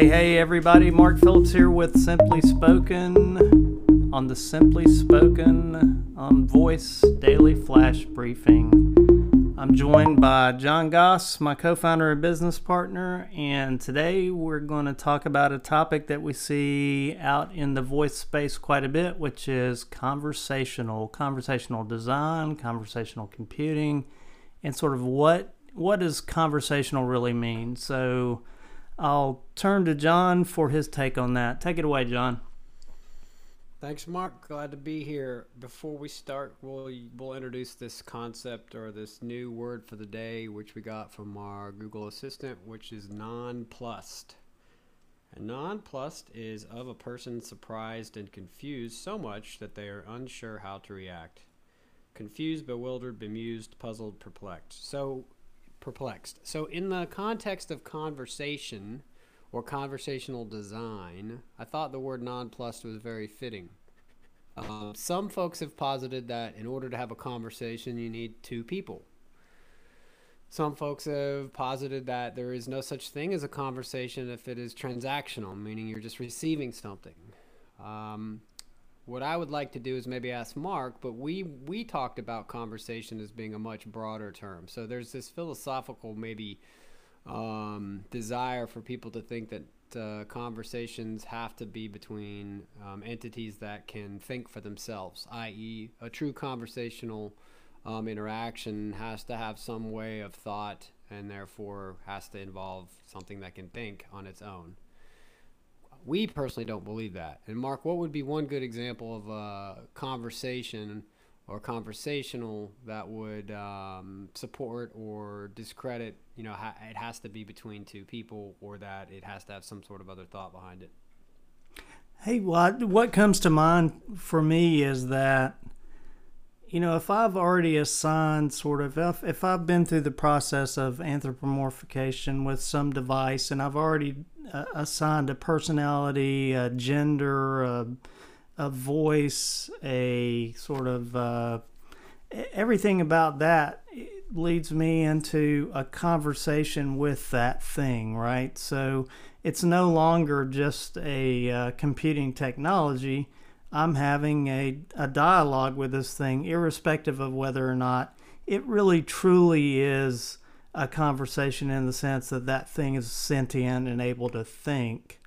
Hey, hey, everybody. Mark Phillips here with Simply Spoken on the Simply Spoken on Voice Daily Flash Briefing. I'm joined by John Goss, my co founder and business partner, and today we're going to talk about a topic that we see out in the voice space quite a bit, which is conversational, conversational design, conversational computing, and sort of what what does conversational really mean? So, I'll turn to John for his take on that. Take it away, John. Thanks, Mark. Glad to be here. Before we start, we'll we'll introduce this concept or this new word for the day, which we got from our Google Assistant, which is nonplussed. And nonplussed is of a person surprised and confused so much that they are unsure how to react. Confused, bewildered, bemused, puzzled, perplexed. So perplexed. So, in the context of conversation or conversational design, I thought the word nonplussed was very fitting. Um, some folks have posited that in order to have a conversation, you need two people. Some folks have posited that there is no such thing as a conversation if it is transactional, meaning you're just receiving something. Um, what I would like to do is maybe ask Mark, but we we talked about conversation as being a much broader term. So there's this philosophical maybe um, desire for people to think that uh, conversations have to be between um, entities that can think for themselves, i.e., a true conversational um, interaction has to have some way of thought and therefore has to involve something that can think on its own we personally don't believe that. And Mark, what would be one good example of a conversation or conversational that would um, support or discredit? You know, ha- it has to be between two people, or that it has to have some sort of other thought behind it. Hey, what what comes to mind for me is that you know, if I've already assigned sort of, if, if I've been through the process of anthropomorphication with some device and I've already assigned a personality, a gender, a, a voice, a sort of uh, everything about that leads me into a conversation with that thing, right? So it's no longer just a uh, computing technology I'm having a, a dialogue with this thing, irrespective of whether or not it really truly is a conversation in the sense that that thing is sentient and able to think.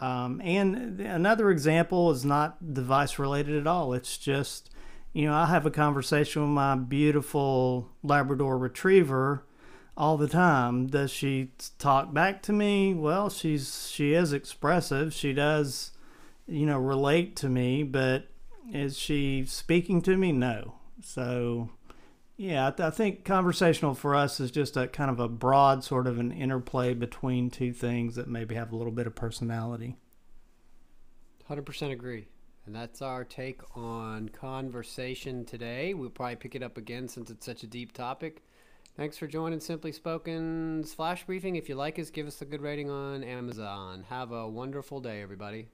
Um, and another example is not device related at all. It's just, you know, I have a conversation with my beautiful Labrador retriever all the time. Does she talk back to me? Well, she's she is expressive. She does you know, relate to me, but is she speaking to me? No. So, yeah, I, th- I, think conversational for us is just a kind of a broad sort of an interplay between two things that maybe have a little bit of personality. 100% agree. And that's our take on conversation today. We'll probably pick it up again since it's such a deep topic. Thanks for joining Simply Spoken's Flash Briefing. If you like us, give us a good rating on Amazon. Have a wonderful day, everybody.